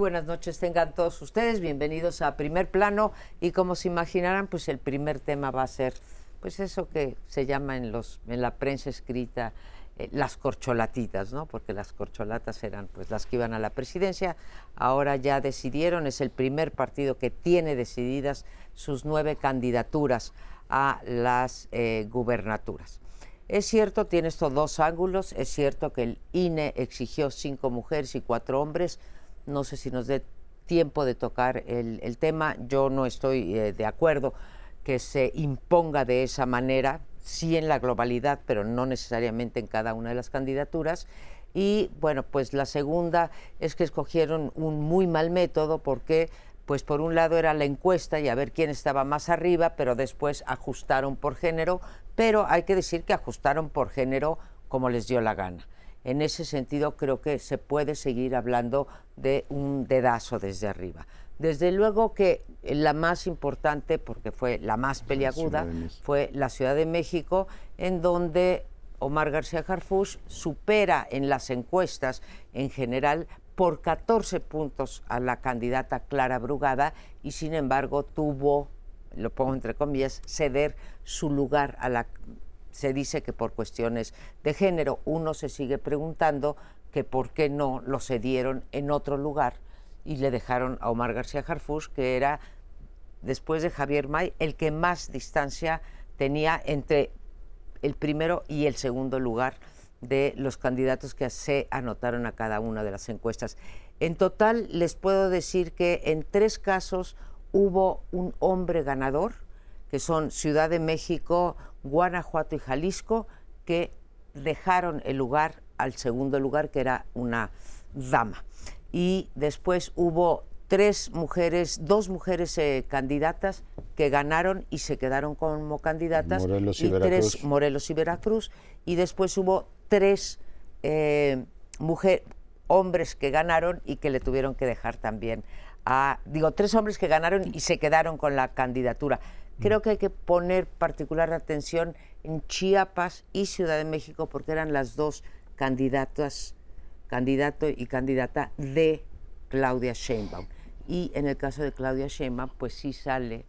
Buenas noches, tengan todos ustedes bienvenidos a Primer Plano y como se imaginarán, pues el primer tema va a ser pues eso que se llama en los en la prensa escrita eh, las corcholatitas, ¿no? Porque las corcholatas eran pues las que iban a la presidencia, ahora ya decidieron, es el primer partido que tiene decididas sus nueve candidaturas a las eh, gubernaturas. Es cierto, tiene estos dos ángulos, es cierto que el INE exigió cinco mujeres y cuatro hombres, no sé si nos dé tiempo de tocar el, tema. Yo no estoy eh, de acuerdo que se imponga de esa manera, sí en la globalidad, pero no necesariamente en cada una de las candidaturas. Y bueno, pues la segunda es que escogieron un muy mal método porque pues por un lado era la encuesta y a ver quién estaba más arriba, pero después ajustaron por género, pero hay que decir que ajustaron por género como les dio la gana. En ese sentido, creo que se puede seguir hablando de un dedazo desde arriba. Desde luego que la más importante, porque fue la más peliaguda, fue la Ciudad de México, en donde Omar García Harfuch supera en las encuestas en general por 14 puntos a la candidata Clara Brugada y sin embargo tuvo, lo pongo entre comillas, ceder su lugar a la se dice que por cuestiones de género. Uno se sigue preguntando que por qué no lo cedieron en otro lugar y le dejaron a Omar García Harfuch, que era, después de Javier May, el que más distancia tenía entre el primero y el segundo lugar de los candidatos que se anotaron a cada una de las encuestas. En total, les puedo decir que en tres casos hubo un hombre ganador, que son Ciudad de México, Guanajuato y Jalisco, que dejaron el lugar al segundo lugar, que era una dama. Y después hubo tres mujeres, dos mujeres eh, candidatas que ganaron y se quedaron como candidatas. Morelos y, Veracruz. Tres, Morelos y Veracruz. Y después hubo tres eh, hombres que ganaron y que le tuvieron que dejar también a, digo, tres hombres que ganaron y se quedaron con la candidatura. Creo que hay que poner particular atención en Chiapas y Ciudad de México porque eran las dos candidatas, candidato y candidata de Claudia Sheinbaum. Y en el caso de Claudia Sheinbaum, pues sí sale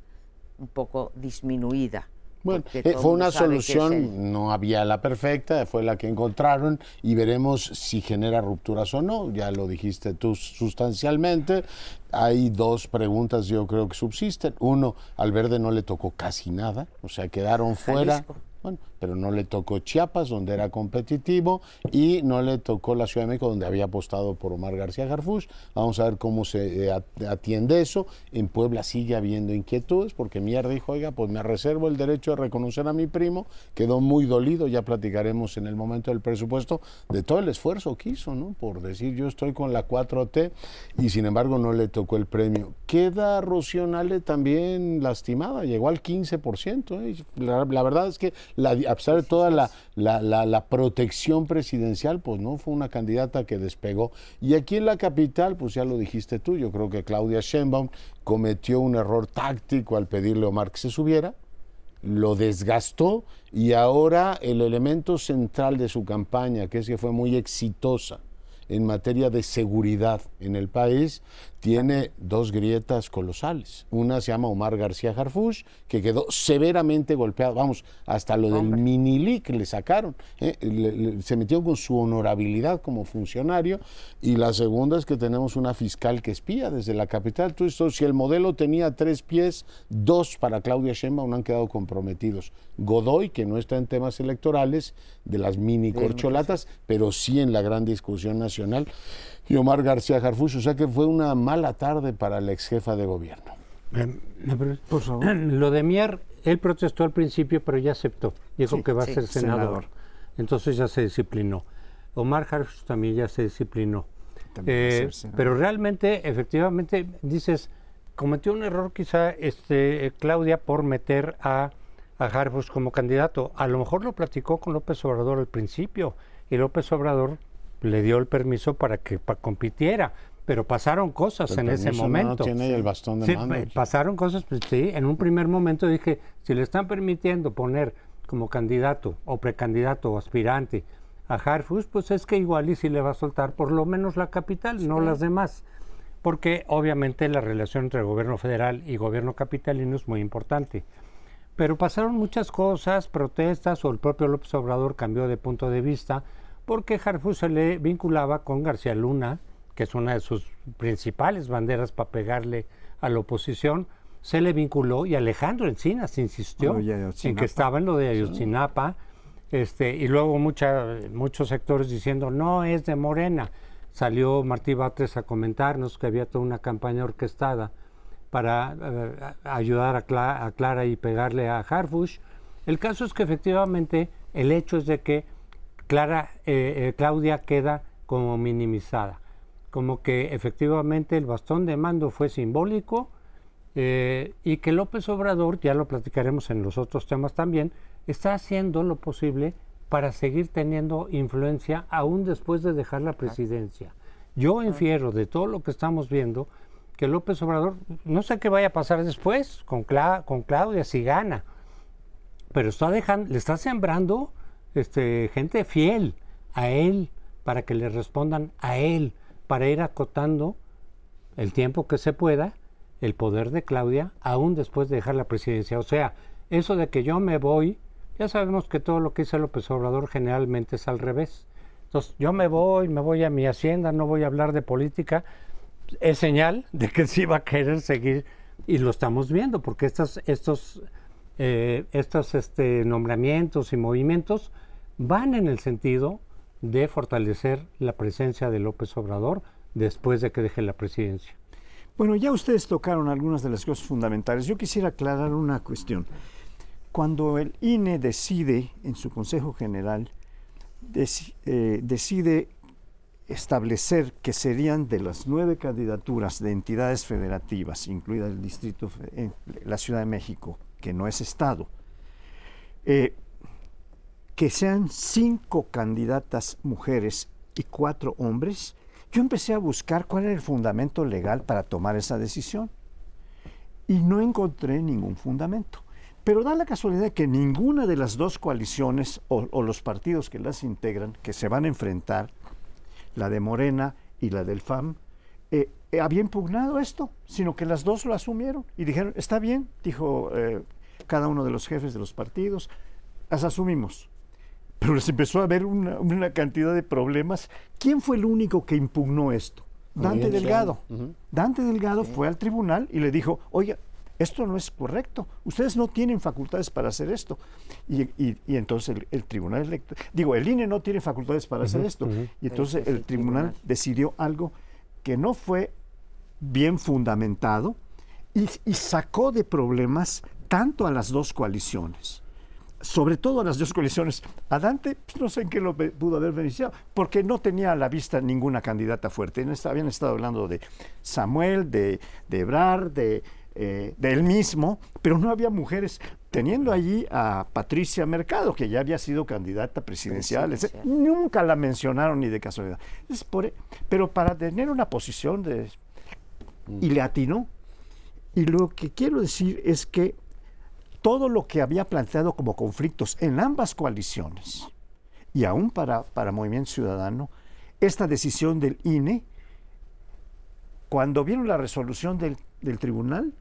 un poco disminuida bueno, eh, fue una solución, no había la perfecta, fue la que encontraron y veremos si genera rupturas o no. Ya lo dijiste tú sustancialmente. Hay dos preguntas yo creo que subsisten. Uno, al verde no le tocó casi nada, o sea, quedaron fuera. Bueno, pero no le tocó Chiapas, donde era competitivo, y no le tocó la Ciudad de México, donde había apostado por Omar García Garfuch. Vamos a ver cómo se eh, atiende eso. En Puebla sigue habiendo inquietudes, porque Mier dijo, oiga, pues me reservo el derecho de reconocer a mi primo, quedó muy dolido, ya platicaremos en el momento del presupuesto, de todo el esfuerzo que hizo, ¿no? Por decir, yo estoy con la 4T, y sin embargo no le tocó el premio. Queda Rocío también lastimada, llegó al 15%. ¿eh? La verdad es que la a pesar de toda la, la, protección presidencial, pues no, fue una candidata que despegó. Y aquí en la capital, pues ya lo dijiste tú, yo creo que Claudia Sheinbaum cometió un error táctico al pedirle a Omar que se subiera, lo desgastó y ahora el elemento central de su campaña, que es que fue muy exitosa en materia de seguridad en el país, tiene dos grietas colosales. Una se llama Omar García Harfuch, que quedó severamente golpeado, vamos, hasta lo del minilic le sacaron, ¿eh? se metió con su honorabilidad como funcionario, y la segunda es que tenemos una fiscal que espía desde la capital. Entonces, si el modelo tenía tres pies, dos para Claudia Sheinbaum han quedado comprometidos. Godoy, que no está en temas electorales, de las mini corcholatas, pero sí en la gran discusión nacional y Omar García Jarfush. O sea que fue una mala tarde para la ex jefa de gobierno. Por favor. Lo de Mier, él protestó al principio, pero ya aceptó. Dijo que va a ser senador. Entonces ya se disciplinó. Omar Harfush también ya se disciplinó. Eh, pero realmente, efectivamente, dices, cometió un error quizá este, Claudia por meter a, a Harfush como candidato. A lo mejor lo platicó con López Obrador al principio y López Obrador le dio el permiso para que compitiera, pero pasaron cosas en ese momento. No tiene el bastón de mando. Pasaron cosas, pues, sí, en un primer momento dije, si le están permitiendo poner como candidato o precandidato o aspirante a Harfus, pues es que igual y si le va a soltar por lo menos la capital, no las demás. porque obviamente la relación entre el gobierno federal y gobierno capitalino es muy importante. Pero pasaron muchas cosas, protestas, o el propio López Obrador cambió de punto de vista, porque Harfuch se le vinculaba con García Luna, que es una de sus principales banderas para pegarle a la oposición, se le vinculó y Alejandro Encinas insistió en que estaba en lo de Ayotzinapa, este, y luego mucha, muchos sectores diciendo no es de Morena. Salió Martí Batres a comentarnos que había toda una campaña orquestada para eh, ayudar a, Clara y pegarle a Harfush. El caso es que efectivamente el hecho es de que Clara, eh, eh, Claudia queda como minimizada, como que efectivamente el bastón de mando fue simbólico y que López Obrador, ya lo platicaremos en los otros temas también, está haciendo lo posible para seguir teniendo influencia aún después de dejar la presidencia. Yo infiero de todo lo que estamos viendo que López Obrador, no sé qué vaya a pasar después con, con Claudia si gana, pero está dejando, le está sembrando este, gente fiel a él para que le respondan a él, para ir acotando el tiempo que se pueda el poder de Claudia aún después de dejar la presidencia. O sea, eso de que yo me voy, ya sabemos que todo lo que dice López Obrador generalmente es al revés. Entonces, yo me voy, me voy a mi hacienda, no voy a hablar de política, es señal de que sí va a querer seguir y lo estamos viendo porque estos, estos, eh, estos este, nombramientos y movimientos van en el sentido de fortalecer la presencia de López Obrador después de que deje la presidencia. Bueno, ya ustedes tocaron algunas de las cosas fundamentales. Yo quisiera aclarar una cuestión. Cuando el INE decide en su Consejo General, eh, decide establecer que serían de las nueve candidaturas de entidades federativas, incluida el distrito, la Ciudad de México, que no es Estado, eh, que sean cinco candidatas mujeres y cuatro hombres, yo empecé a buscar cuál era el fundamento legal para tomar esa decisión. Y no encontré ningún fundamento. Pero da la casualidad que ninguna de las dos coaliciones o, o los partidos que las integran, que se van a enfrentar, la de Morena y la del FAM, eh, eh, había impugnado esto, sino que las dos lo asumieron y dijeron, está bien, dijo eh, cada uno de los jefes de los partidos, las asumimos. Pero les empezó a haber una, cantidad de problemas. ¿Quién fue el único que impugnó esto? Dante Delgado. Dante Delgado fue al tribunal y le dijo, oiga, esto no es correcto, ustedes no tienen facultades para hacer esto. Y, entonces el, tribunal digo, el INE no tiene facultades para hacer esto. Y entonces el, tribunal, decidió algo que no fue bien fundamentado y, sacó de problemas tanto a las dos coaliciones sobre todo a las dos coaliciones. A Dante, pues, no sé en qué lo pudo haber beneficiado, porque no tenía a la vista ninguna candidata fuerte. Habían estado hablando de Samuel, de, de Ebrar, de, eh, de él mismo, pero no había mujeres. Teniendo allí a Patricia Mercado, que ya había sido candidata presidencial, nunca la mencionaron ni de casualidad. E, pero para tener una posición de... Y le atinó. Y lo que quiero decir es que todo lo que había planteado como conflictos en ambas coaliciones, y aún para, para Movimiento Ciudadano, esta decisión del INE, cuando vieron la resolución del, del tribunal,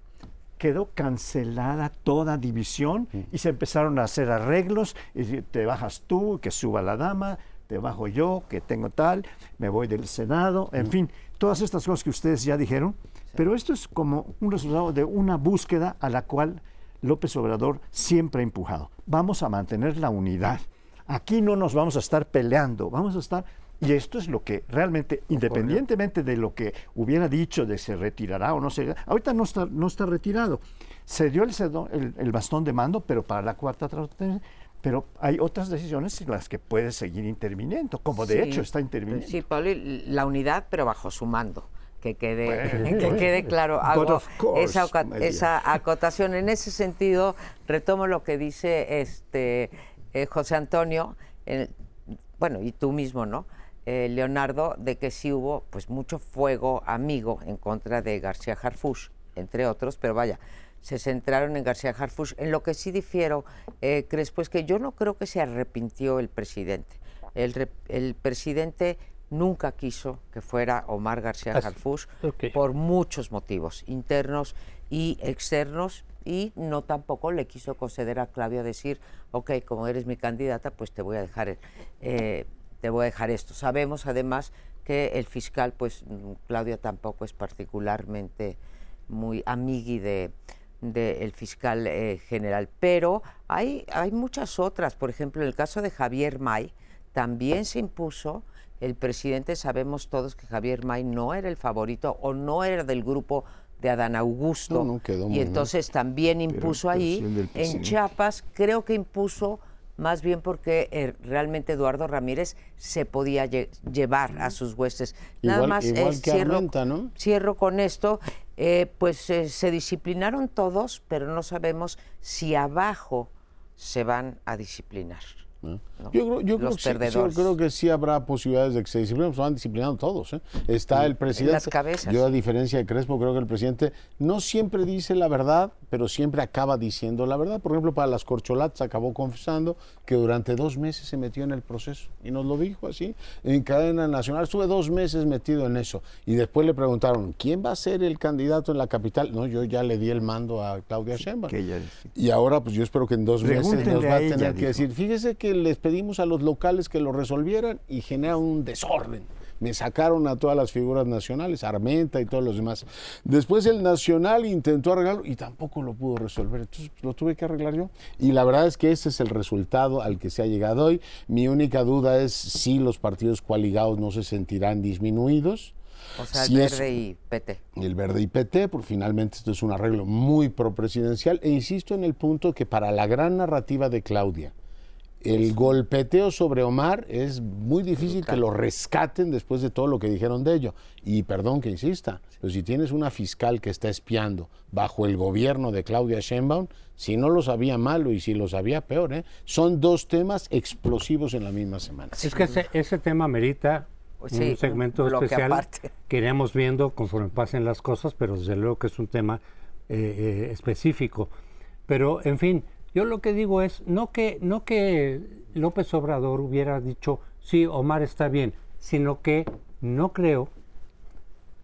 quedó cancelada toda división y se empezaron a hacer arreglos, y te bajas tú, que suba la dama, te bajo yo, que tengo tal, me voy del Senado, en fin, todas estas cosas que ustedes ya dijeron, pero esto es como un resultado de una búsqueda a la cual López Obrador siempre ha empujado. Vamos a mantener la unidad. Aquí no nos vamos a estar peleando, vamos a estar y esto es lo que realmente, independientemente de lo que hubiera dicho de se retirará o no se ahorita no está, no está retirado. Se dio el, el, bastón de mando, pero para la cuarta pero hay otras decisiones en las que puede seguir interviniendo, como de hecho está interviniendo. Sí, Pablo, la unidad, pero bajo su mando. Que quede, que quede claro hago esa, esa, acotación. En ese sentido, retomo lo que dice este eh, José Antonio, bueno, y tú mismo, ¿no? Eh, Leonardo, de que sí hubo pues mucho fuego amigo en contra de García Harfush, entre otros, pero vaya, se centraron en García Harfush. En lo que sí difiero, eh, Crespo, es que yo no creo que se arrepintió el presidente. El, el presidente nunca quiso que fuera Omar García Harfuch por muchos motivos, internos y externos, y no tampoco le quiso conceder a Claudia decir, ok, como eres mi candidata, pues te voy a dejar, eh, te voy a dejar esto. Sabemos además que el fiscal, pues Claudia tampoco es particularmente muy amigui de del fiscal eh, general, pero hay, hay muchas otras, por ejemplo, en el caso de Javier May, también se impuso el presidente, sabemos todos que Javier May no era el favorito o no era del grupo de Adán Augusto. y entonces también impuso ahí. En Chiapas creo que impuso más bien porque eh, realmente Eduardo Ramírez se podía llevar a sus huestes. Nada más eh, cierro, cierro, con esto. Eh, pues se disciplinaron todos, pero no sabemos si abajo se van a disciplinar. Yo, creo, que sí, yo, creo, que sí, habrá posibilidades de que se disciplinen, se van disciplinando todos. ¿eh? Está el presidente. las cabezas. Yo, a diferencia de Crespo, creo que el presidente no siempre dice la verdad, pero siempre acaba diciendo la verdad. Por ejemplo, para las corcholatas acabó confesando que durante dos meses se metió en el proceso y nos lo dijo así. En cadena nacional estuve dos meses metido en eso. Y después le preguntaron, ¿quién va a ser el candidato en la capital? No, yo ya le di el mando a Claudia Sheinbaum. Y ahora, pues yo espero que en dos meses nos va a tener que decir, fíjese que les pedimos a los locales que lo resolvieran y genera un desorden. Me sacaron a todas las figuras nacionales, Armenta y todos los demás. Después el Nacional intentó arreglarlo y tampoco lo pudo resolver. Entonces lo tuve que arreglar yo. Y la verdad es que ese es el resultado al que se ha llegado hoy. Mi única duda es si los partidos coaligados no se sentirán disminuidos. O sea, el verde y PT. El verde y PT, porque finalmente esto es un arreglo muy pro-presidencial. E insisto en el punto que para la gran narrativa de Claudia, el golpeteo sobre Omar es muy difícil que lo rescaten después de todo lo que dijeron de ello. Y perdón que insista, pero si tienes una fiscal que está espiando bajo el gobierno de Claudia Sheinbaum, si no lo sabía malo y si lo sabía peor, ¿eh? son dos temas explosivos en la misma semana. Es que ese, tema merita pues un segmento especial que iremos viendo conforme pasen las cosas, pero desde luego que es un tema eh, eh, específico. Pero, en fin, yo lo que digo es, no que, no que López Obrador hubiera dicho, sí, Omar está bien, sino que no creo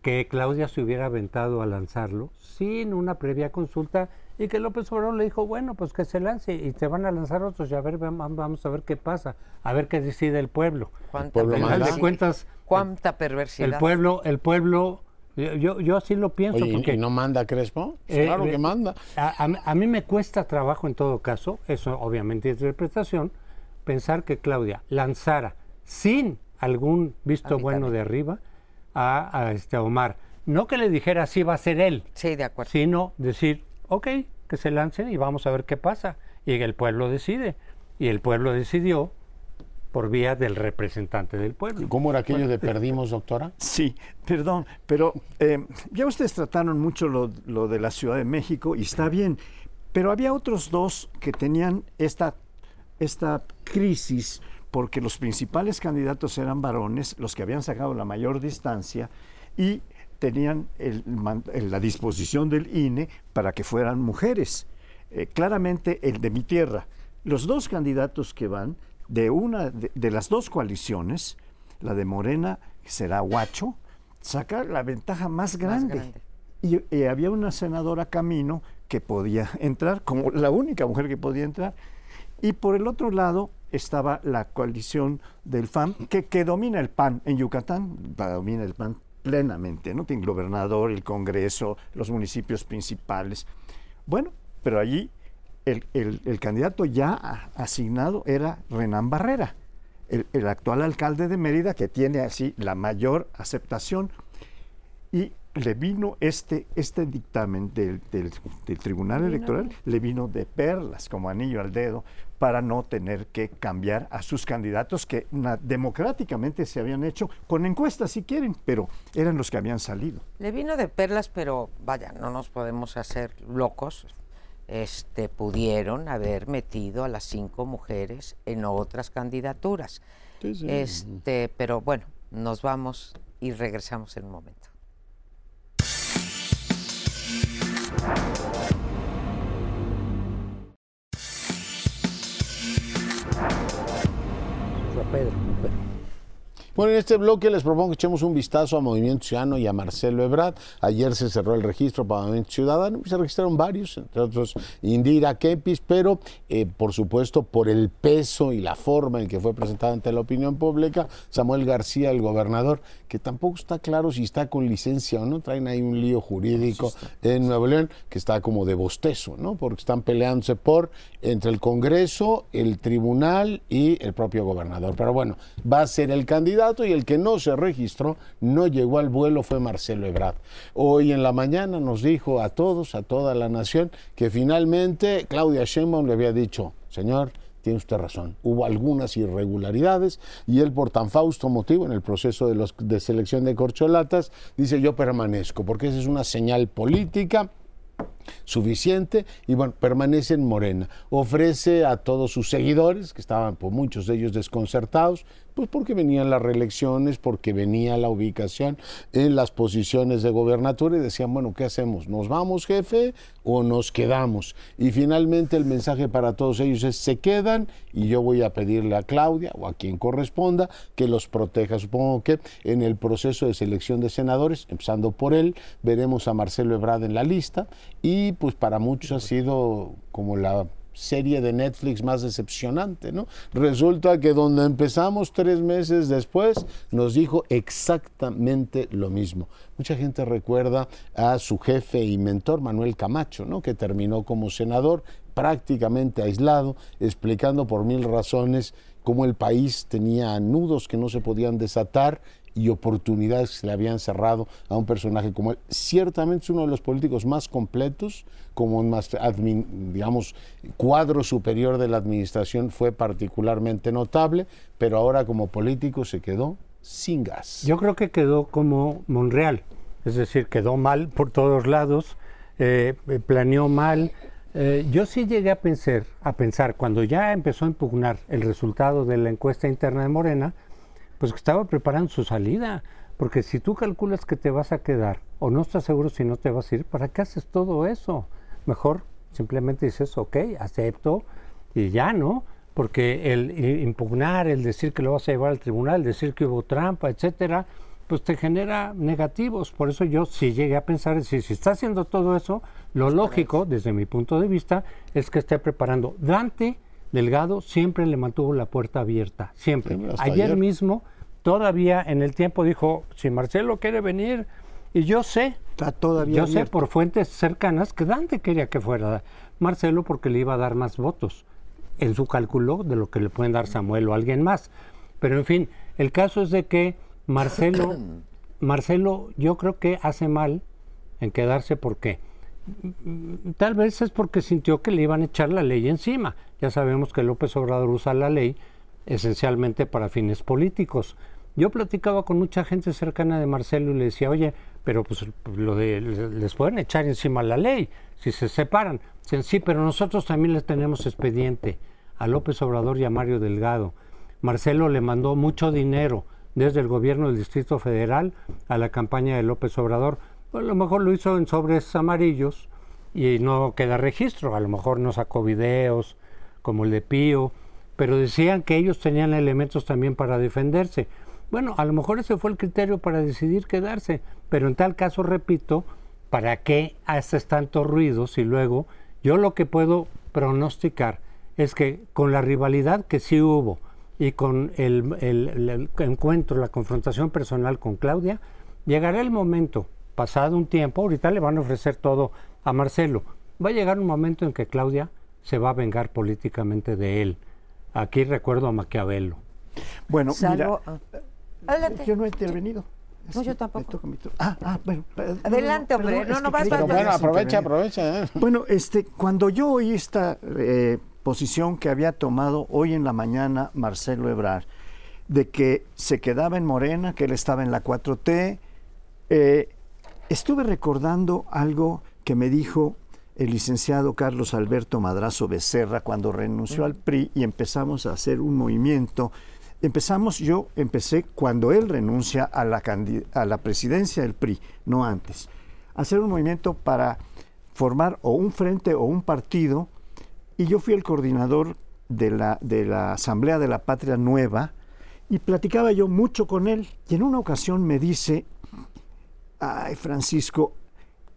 que Claudia se hubiera aventado a lanzarlo sin una previa consulta y que López Obrador le dijo, bueno, pues que se lance y te van a lanzar otros y a ver, vamos a ver qué pasa, a ver qué decide el pueblo. ¿Cuánta, de cuentas, ¿Cuánta perversidad? El pueblo, el pueblo yo, yo así lo pienso. porque, ¿Y no manda Crespo? Pues claro eh, que manda. A, mí me cuesta trabajo en todo caso, eso obviamente es interpretación, pensar que Claudia lanzara sin algún visto bueno de arriba a, este Omar. No que le dijera si va a ser él. Sí, de acuerdo. Sino decir, ok, que se lancen y vamos a ver qué pasa. Y el pueblo decide. Y el pueblo decidió por vía del representante del pueblo. ¿Cómo era aquello de perdimos, doctora? Sí, perdón, pero eh, ya ustedes trataron mucho lo, de la Ciudad de México y está bien, pero había otros dos que tenían esta, esta crisis porque los principales candidatos eran varones, los que habían sacado la mayor distancia y tenían la disposición del INE para que fueran mujeres. Eh, claramente el de mi tierra. Los dos candidatos que van de una de, las dos coaliciones, la de Morena, que será Huacho, sacar la ventaja más grande. Y, había una senadora Camino que podía entrar, como la única mujer que podía entrar. Y por el otro lado estaba la coalición del FAM, que, que domina el PAN en Yucatán, domina el PAN plenamente, ¿no? Tiene el gobernador, el Congreso, los municipios principales. Bueno, pero allí el, candidato ya asignado era Renán Barrera, el, actual alcalde de Mérida, que tiene así la mayor aceptación. Y le vino este, este dictamen del, Tribunal Electoral, le vino de perlas como anillo al dedo para no tener que cambiar a sus candidatos que democráticamente se habían hecho con encuestas si quieren, pero eran los que habían salido. Le vino de perlas, pero vaya, no nos podemos hacer locos este, pudieron haber metido a las cinco mujeres en otras candidaturas. Este, pero bueno, nos vamos y regresamos en un momento. Bueno, en este bloque les propongo que echemos un vistazo a Movimiento Ciudadano y a Marcelo Ebrard. Ayer se cerró el registro para Movimiento Ciudadano, se registraron varios, entre otros Indira Kepis, pero eh, por supuesto por el peso y la forma en que fue presentado ante la opinión pública, Samuel García, el gobernador, que tampoco está claro si está con licencia o no, traen ahí un lío jurídico en Nuevo León que está como de bostezo, ¿no? Porque están peleándose por entre el Congreso, el Tribunal y el propio gobernador. Pero bueno, va a ser el candidato y el que no se registró, no llegó al vuelo, fue Marcelo Ebrard. Hoy en la mañana nos dijo a todos, a toda la nación, que finalmente Claudia Sheinbaum le había dicho, señor, tiene usted razón, hubo algunas irregularidades y él por tan fausto motivo en el proceso de, de selección de corcholatas dice yo permanezco, porque esa es una señal política suficiente y bueno, permanece en Morena. Ofrece a todos sus seguidores, que estaban por muchos de ellos desconcertados, pues porque venían las reelecciones, porque venía la ubicación en las posiciones de gobernatura y decían, bueno, ¿qué hacemos? ¿Nos vamos, jefe, o nos quedamos? Y finalmente el mensaje para todos ellos es, se quedan y yo voy a pedirle a Claudia o a quien corresponda que los proteja. Supongo que en el proceso de selección de senadores, empezando por él, veremos a Marcelo Ebrard en la lista y pues para muchos ha sido como la serie de Netflix más decepcionante, ¿no? Resulta que donde empezamos tres meses después nos dijo exactamente lo mismo. Mucha gente recuerda a su jefe y mentor Manuel Camacho, ¿no? Que terminó como senador prácticamente aislado, explicando por mil razones cómo el país tenía nudos que no se podían desatar y oportunidades que se le habían cerrado a un personaje como él. Ciertamente es uno de los políticos más completos, como más, digamos, cuadro superior de la administración fue particularmente notable, pero ahora como político se quedó sin gas. Yo creo que quedó como Monreal, es decir, quedó mal por todos lados, eh, eh, planeó mal. Eh, yo sí llegué a pensar, a pensar, cuando ya empezó a impugnar el resultado de la encuesta interna de Morena, pues que estaba preparando su salida. Porque si tú calculas que te vas a quedar o no estás seguro si no te vas a ir, ¿para qué haces todo eso? Mejor simplemente dices, ok, acepto y ya, ¿no? Porque el impugnar, el decir que lo vas a llevar al tribunal, el decir que hubo trampa, etcétera, pues te genera negativos. Por eso yo sí llegué a pensar, si, si está haciendo todo eso, lo lógico, desde mi punto de vista, es que esté preparando. Dante Delgado siempre le mantuvo la puerta abierta, siempre. ayer, mismo, todavía en el tiempo dijo, si Marcelo quiere venir, y yo sé, Está todavía yo sé por fuentes cercanas que Dante quería que fuera Marcelo porque le iba a dar más votos en su cálculo de lo que le pueden dar Samuel o alguien más. Pero en fin, el caso es de que Marcelo, Marcelo yo creo que hace mal en quedarse porque tal vez es porque sintió que le iban a echar la ley encima. Ya sabemos que López Obrador usa la ley esencialmente para fines políticos. Yo platicaba con mucha gente cercana de Marcelo y le decía, oye, pero pues lo de, les pueden echar encima la ley si se separan. Dicen, sí, pero nosotros también les tenemos expediente a López Obrador y a Mario Delgado. Marcelo le mandó mucho dinero desde el gobierno del Distrito Federal a la campaña de López Obrador a lo mejor lo hizo en sobres amarillos y no queda registro, a lo mejor no sacó videos como el de Pío, pero decían que ellos tenían elementos también para defenderse. Bueno, a lo mejor ese fue el criterio para decidir quedarse, pero en tal caso, repito, ¿para qué haces tanto ruido si luego yo lo que puedo pronosticar es que con la rivalidad que sí hubo y con el, el encuentro, la confrontación personal con Claudia, llegará el momento pasado un tiempo, ahorita le van a ofrecer todo a Marcelo. Va a llegar un momento en que Claudia se va a vengar políticamente de él. Aquí recuerdo a Maquiavelo. Bueno, mira, Adelante. yo no he intervenido. No, yo tampoco. Ah, ah, bueno. Adelante, hombre. no, no, vas Bueno, aprovecha, aprovecha. ¿eh? Bueno, este, cuando yo oí esta eh, posición que había tomado hoy en la mañana Marcelo Ebrard, de que se quedaba en Morena, que él estaba en la 4T, eh, Estuve recordando algo que me dijo el licenciado Carlos Alberto Madrazo Becerra cuando renunció al PRI y empezamos a hacer un movimiento. Empezamos, yo empecé cuando él renuncia a la, a la presidencia del PRI, no antes, hacer un movimiento para formar o un frente o un partido y yo fui el coordinador de la, de la Asamblea de la Patria Nueva Y platicaba yo mucho con él y en una ocasión me dice, ay Francisco,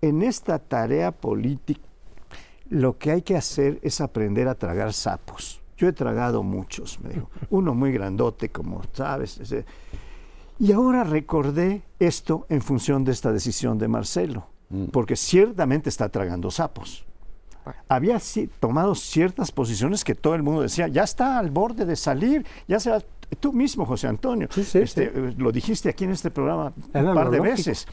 en esta tarea política lo que hay que hacer es aprender a tragar sapos. Yo he tragado muchos, me dijo. Uno muy grandote, como sabes. Y ahora recordé esto en función de esta decisión de Marcelo, mm. porque ciertamente está tragando sapos. Había tomado ciertas posiciones que todo el mundo decía, ya está al borde de salir, ya se va. Tú mismo, José Antonio, este, lo dijiste aquí en este programa un par de veces.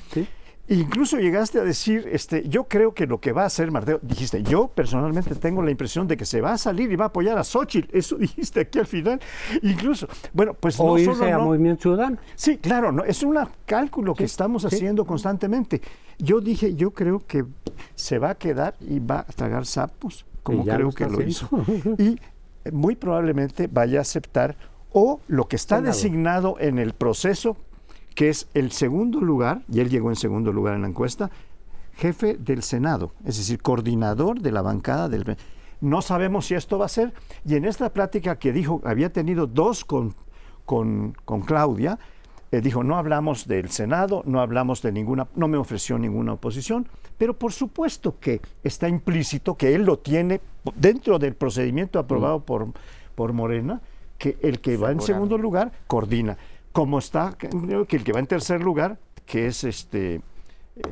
Incluso llegaste a decir, este, yo creo que lo que va a hacer Marteo, dijiste, yo personalmente tengo la impresión de que se va a salir y va a apoyar a Xochitl, eso dijiste aquí al final. Incluso, bueno, pues o no irse a Movimiento Ciudadano. Sí, claro, no, es un cálculo que estamos haciendo constantemente. Yo dije, yo creo que se va a quedar y va a tragar sapos, como creo que lo hizo. y muy probablemente vaya a aceptar o lo que está designado en el proceso que es el segundo lugar, y él llegó en segundo lugar en la encuesta, jefe del Senado, es decir, coordinador de la bancada del... No sabemos si esto va a ser, y en esta plática que dijo, había tenido dos con, con, Claudia, eh, dijo, no hablamos del Senado, no hablamos de ninguna, no me ofreció ninguna oposición, pero por supuesto que está implícito que él lo tiene dentro del procedimiento aprobado mm. por, por Morena, que el que va en segundo lugar coordina como está, que el que va en tercer lugar, que es este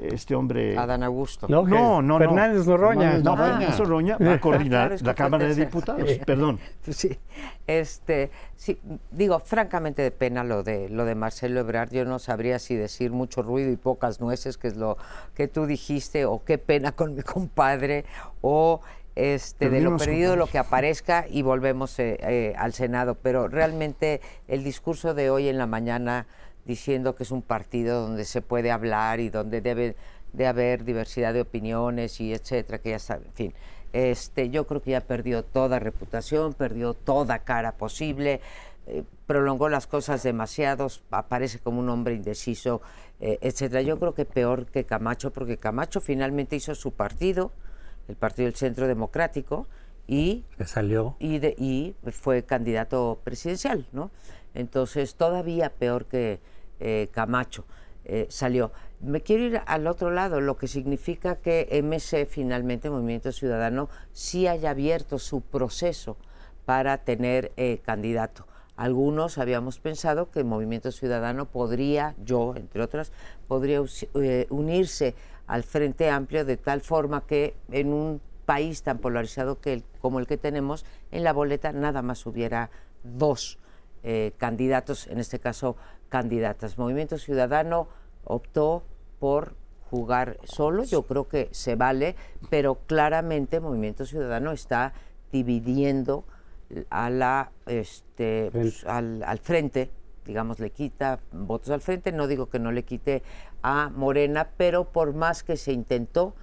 este hombre. Adán Augusto. No, no, no. Fernández Noroña. No, Fernández Noroña va a coordinar la Cámara de Diputados. Perdón. Sí, este, sí, digo, francamente de pena lo de lo de Marcelo Ebrard. Yo no sabría si decir mucho ruido y pocas nueces, que es lo que tú dijiste, o qué pena con mi compadre, o este, de lo perdido, lo que aparezca y volvemos eh, eh, al Senado. Pero realmente el discurso de hoy en la mañana diciendo que es un partido donde se puede hablar y donde debe de haber diversidad de opiniones y etcétera, que ya saben, en fin. Este, yo creo que ya perdió toda reputación, perdió toda cara posible, eh, prolongó las cosas demasiado, aparece como un hombre indeciso, etcétera. Yo creo que peor que Camacho, porque Camacho finalmente hizo su partido, el Partido del Centro Democrático, y, salió. Y, de, y fue candidato presidencial, ¿no? Entonces, todavía peor que eh, Camacho eh, salió. Me quiero ir al otro lado, lo que significa que MC, finalmente, Movimiento Ciudadano, sí haya abierto su proceso para tener eh, candidato. Algunos habíamos pensado que Movimiento Ciudadano podría, yo entre otras, podría unirse al Frente Amplio de tal forma que en un país tan polarizado que como el que tenemos, en la boleta nada más hubiera dos eh, candidatos, en este caso candidatas. Movimiento Ciudadano optó por jugar solo, yo creo que se vale, pero claramente Movimiento Ciudadano está dividiendo a la, este, pues, al, al frente digamos, le quita votos al frente, no digo que no le quite a Morena, pero por más que se intentó,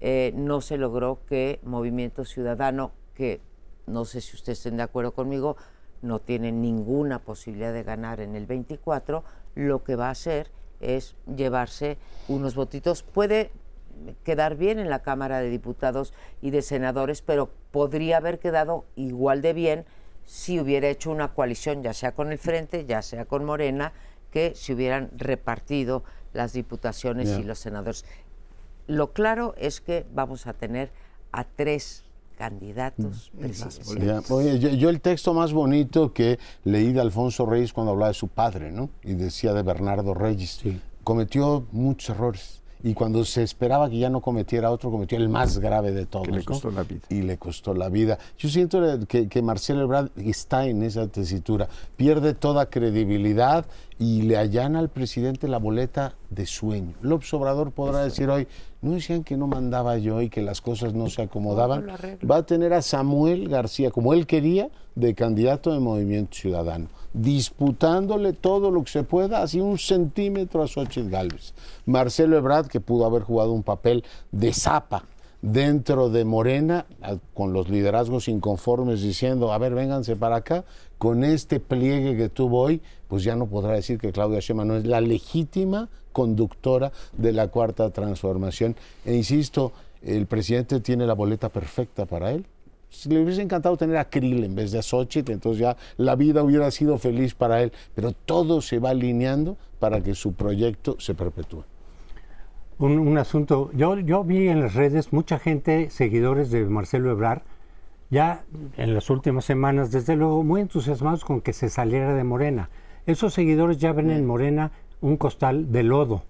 eh, no se logró que Movimiento Ciudadano, que no sé si ustedes estén de acuerdo conmigo, no tiene ninguna posibilidad de ganar en el 24, lo que va a hacer es llevarse unos votitos. Puede quedar bien en la Cámara de Diputados y de Senadores, pero podría haber quedado igual de bien si hubiera hecho una coalición, ya sea con el Frente, ya sea con Morena, que se hubieran repartido las diputaciones y los senadores. Lo claro es que vamos a tener a tres candidatos mm, presidenciales. yo, el texto más bonito que leí de Alfonso Reyes cuando hablaba de su padre, ¿no? Y decía de Bernardo Reyes, cometió muchos errores y cuando se esperaba que ya no cometiera otro, cometió el más grave de todos. Que le costó la vida. Y le costó la vida. Yo siento que, que Marcelo Ebrard está en esa tesitura, pierde toda credibilidad y le allana al presidente la boleta de sueño. López Obrador podrá decir hoy, no decían que no mandaba yo y que las cosas no se acomodaban. Va a tener a Samuel García, como él quería, de candidato de Movimiento Ciudadano disputándole todo lo que se pueda, así un centímetro a Xochitl Galvez. Marcelo Ebrard, que pudo haber jugado un papel de zapa dentro de Morena, con los liderazgos inconformes diciendo, a ver, vénganse para acá, con este pliegue que tuvo hoy, pues ya no podrá decir que Claudia Sheinbaum no es la legítima conductora de la cuarta transformación. E insisto, el presidente tiene la boleta perfecta para él, Si le hubiese encantado tener a Krill en vez de a Xochitl, entonces ya la vida hubiera sido feliz para él. Pero todo se va alineando para que su proyecto se perpetúe. Un, asunto, yo, vi en las redes mucha gente, seguidores de Marcelo Ebrar, ya en las últimas semanas, desde luego, muy entusiasmados con que se saliera de Morena. Esos seguidores ya ven en Morena un costal de lodo.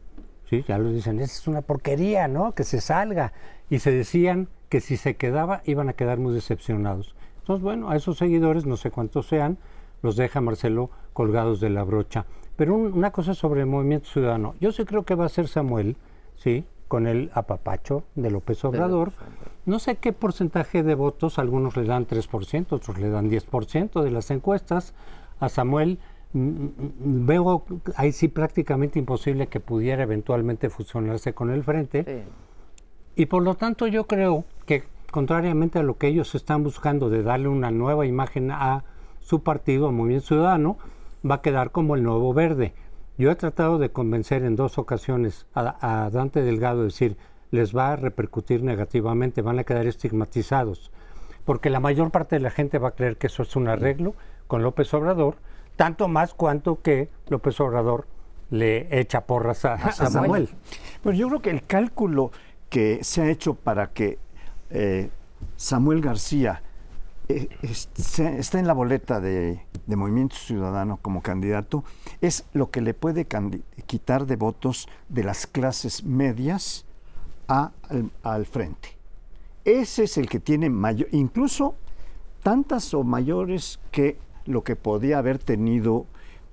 ¿sí? Ya lo dicen, es una porquería, ¿no? Que se salga. Y se decían que si se quedaba iban a quedar muy decepcionados. Entonces, bueno, a esos seguidores, no sé cuántos sean, los deja Marcelo colgados de la brocha. Pero una cosa sobre el movimiento ciudadano. Yo sí creo que va a ser Samuel, ¿sí? Con el apapacho de López Obrador. No sé qué porcentaje de votos, algunos le dan 3%, otros le dan 10% de las encuestas. A Samuel mm, mm, veo ahí sí prácticamente imposible que pudiera eventualmente fusionarse con el frente. Y por lo tanto yo creo que contrariamente a lo que ellos están buscando de darle una nueva imagen a su partido, a Movimiento Ciudadano, va a quedar como el nuevo verde. Yo he tratado de convencer en dos ocasiones a, Dante Delgado, de decir, les va a repercutir negativamente, van a quedar estigmatizados, porque la mayor parte de la gente va a creer que eso es un arreglo con López Obrador, tanto más cuanto que López Obrador le echa porras a, Samuel. Pues yo creo que el cálculo que se ha hecho para que eh, Samuel García eh, está en la boleta de, Movimiento Ciudadano como candidato, es lo que le puede quitar de votos de las clases medias al, frente. Ese es el que tiene mayor, incluso tantas o mayores que lo que podía haber tenido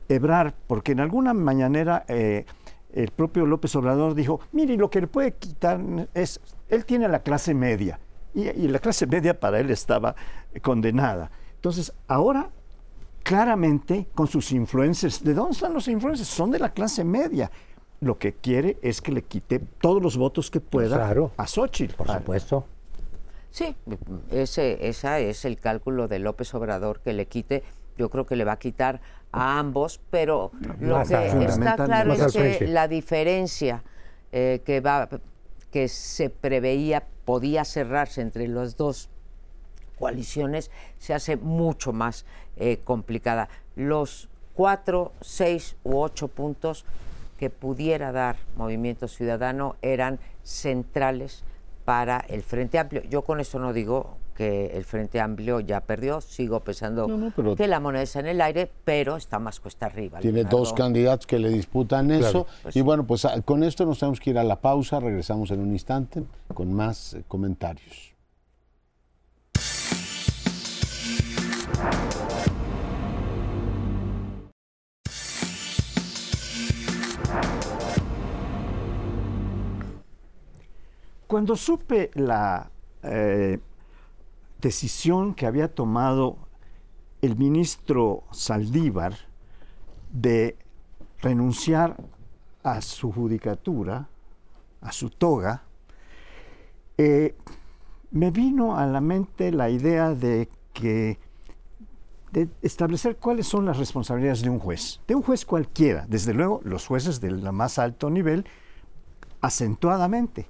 Ebrar, porque en alguna mañanera eh, el propio López Obrador dijo, mire, lo que le puede quitar es, él tiene la clase media, y, la clase media para él estaba condenada. Entonces, ahora, claramente, con sus influencers, ¿de dónde están los influencers? Son de la clase media. Lo que quiere es que le quite todos los votos que pueda a Xochitl. Por supuesto. Sí, ese esa es el cálculo de López Obrador, que le quite, yo creo que le va a quitar a ambos, pero lo que está claro es que la diferencia eh, que, va, que se preveía podía cerrarse entre las dos coaliciones se hace mucho más eh, complicada. Los cuatro, seis u ocho puntos que pudiera dar Movimiento Ciudadano eran centrales para el Frente Amplio. Yo con eso no digo que el Frente Amplio ya perdió, sigo pensando que la moneda está en el aire, pero está más cuesta arriba. Tiene dos candidatos que le disputan eso. Pues y bueno, pues ah, con esto nos tenemos que ir a la pausa, regresamos en un instante con más eh, comentarios. Cuando supe la eh, decisión que había tomado el ministro Saldívar de renunciar a su judicatura, a su toga, eh, me vino a la mente la idea de que de establecer cuáles son las responsabilidades de un juez, de un juez cualquiera, desde luego los jueces del más alto nivel, acentuadamente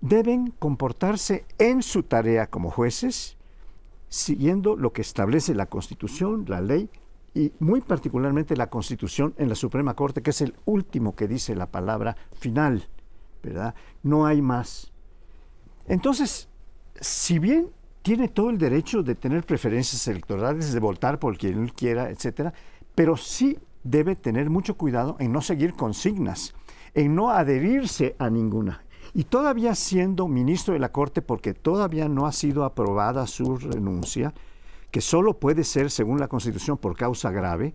deben comportarse en su tarea como jueces siguiendo lo que establece la Constitución, la ley y muy particularmente la Constitución en la Suprema Corte, que es el último que dice la palabra final, ¿verdad? No hay más. Entonces, si bien tiene todo el derecho de tener preferencias electorales, de votar por quien él quiera, etcétera, pero sí debe tener mucho cuidado en no seguir consignas, en no adherirse a ninguna y todavía siendo ministro de la Corte, porque todavía no ha sido aprobada su renuncia, que solo puede ser, según la Constitución, por causa grave,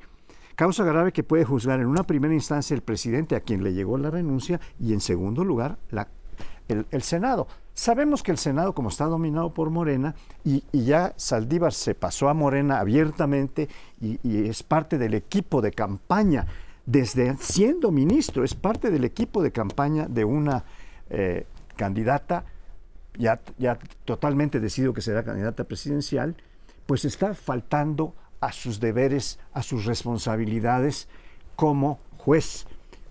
causa grave que puede juzgar en una primera instancia el presidente a quien le llegó la renuncia y en segundo lugar el, Senado. Sabemos que el Senado, como está dominado por Morena, y, ya Saldívar se pasó a Morena abiertamente y, es parte del equipo de campaña, desde siendo ministro, es parte del equipo de campaña de una eh, candidata, ya, ya totalmente decidido que será candidata presidencial, pues está faltando a sus deberes, a sus responsabilidades como juez,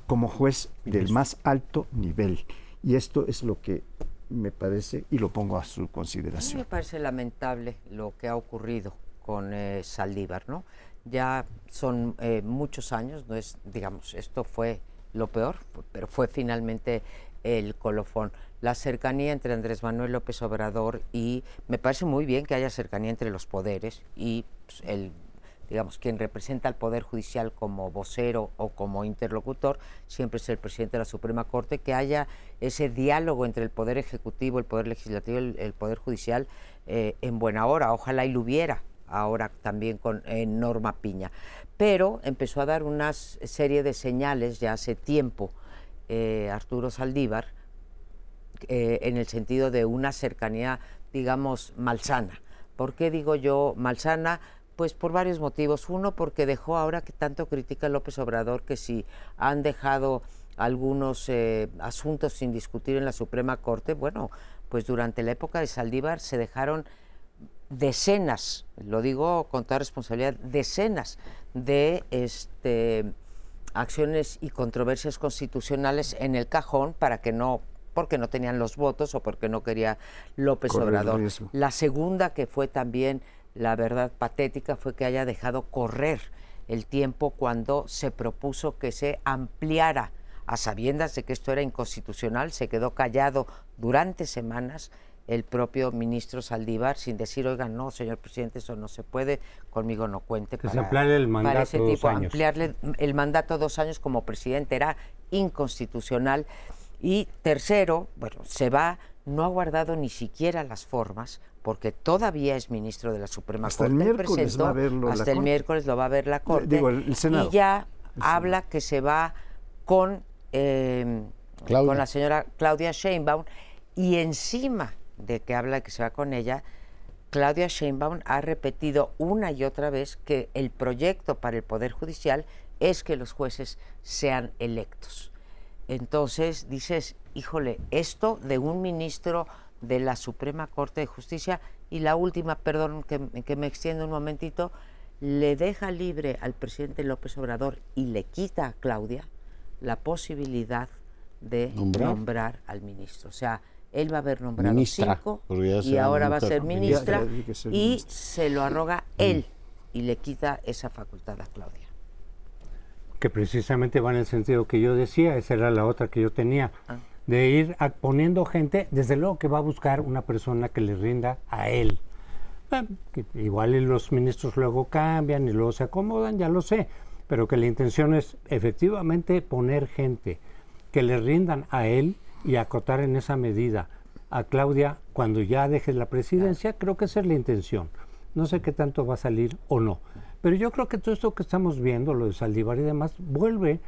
como juez del más alto nivel. Y esto es lo que me parece, y lo pongo a su consideración. me parece lamentable lo que ha ocurrido con eh, Saldívar, ¿no? Ya son eh, muchos años, no es, digamos, esto fue lo peor, pero fue finalmente el colofón. La cercanía entre Andrés Manuel López Obrador y me parece muy bien que haya cercanía entre los poderes y pues, el digamos, quien representa al Poder Judicial como vocero o como interlocutor, siempre es el presidente de la Suprema Corte, que haya ese diálogo entre el Poder Ejecutivo, el Poder Legislativo y el, Poder Judicial eh, en buena hora. Ojalá y lo hubiera ahora también con Norma Piña. Pero empezó a dar una serie de señales ya hace tiempo eh, Arturo Saldívar, eh, en el sentido de una cercanía, digamos, malsana. ¿Por qué digo yo malsana? Pues por varios motivos. Uno, porque dejó ahora que tanto critica López Obrador que si han dejado algunos eh, asuntos sin discutir en la Suprema Corte, bueno, pues durante la época de Saldívar se dejaron decenas, lo digo con toda responsabilidad, decenas de este, acciones y controversias constitucionales en el cajón para que no porque no tenían los votos o porque no quería López Obrador. La segunda que fue también la verdad patética fue que haya dejado correr el tiempo cuando se propuso que se ampliara a sabiendas de que esto era inconstitucional, se quedó callado durante semanas el propio ministro Saldívar sin decir, oigan, no, señor presidente, eso no se puede, conmigo no cuente. Para, ampliarle el mandato ese tipo, ampliarle el mandato dos años como presidente era inconstitucional. Y tercero, bueno, se va, no ha guardado ni siquiera las formas porque todavía es ministro de la Suprema hasta El miércoles va a verlo hasta el miércoles lo va a ver la Corte. Y ya habla que se va con, em, con la señora Claudia Sheinbaum y encima de que habla que se va con ella, Claudia Sheinbaum ha repetido una y otra vez que el proyecto para el Poder Judicial es que los jueces sean electos. Entonces dices, híjole, esto de un ministro de la Suprema Corte de Justicia y la última, perdón que, que me extiendo un momentito, le deja libre al presidente López Obrador y le quita a Claudia la posibilidad de nombrar, al ministro. O sea, él va a haber nombrado cinco y ahora va a ser ministra y se lo arroga él y le quita esa facultad a Claudia. Que precisamente va en el sentido que yo decía, esa era la otra que yo tenía. Ah de ir poniendo gente, desde luego que va a buscar una persona que le rinda a él. Igual los ministros luego cambian y luego se acomodan, ya lo sé, pero que la intención es efectivamente poner gente que le rindan a él y acotar en esa medida a Claudia cuando ya deje la presidencia, creo que esa es la intención. No sé qué tanto va a salir o no. Pero yo creo que todo esto que estamos viendo, lo de Saldívar y demás, vuelve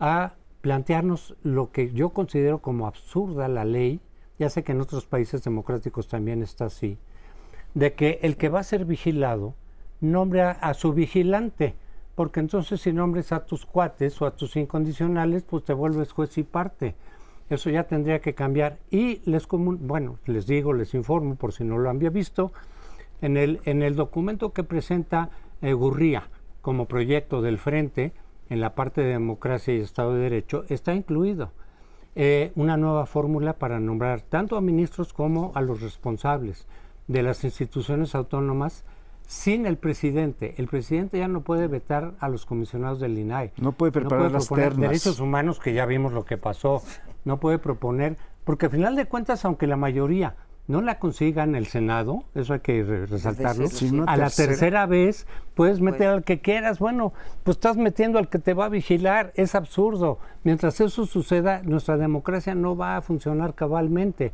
a plantearnos lo que yo considero como absurda la ley, ya sé que en otros países democráticos también está así, de que el que va a ser vigilado nombre a, su vigilante, porque entonces si nombres a tus cuates o a tus incondicionales, pues te vuelves juez y parte. Eso ya tendría que cambiar. Y les bueno, les digo, les informo por si no lo había visto, en el, en el documento que presenta eh, Gurría como proyecto del Frente, en la parte de democracia y Estado de Derecho, está incluido eh, una nueva fórmula para nombrar tanto a ministros como a los responsables de las instituciones autónomas sin el presidente. El presidente ya no puede vetar a los comisionados del INAI. No puede preparar las ternas. derechos humanos, que ya vimos lo que pasó. No puede proponer, porque al final de cuentas, aunque la mayoría no la consiga en el Senado, eso hay que resaltarlo. a la tercera vez puedes meter pues al que quieras. Bueno, pues estás metiendo al que te va a vigilar. Es absurdo. Mientras eso suceda, nuestra democracia no va a funcionar cabalmente.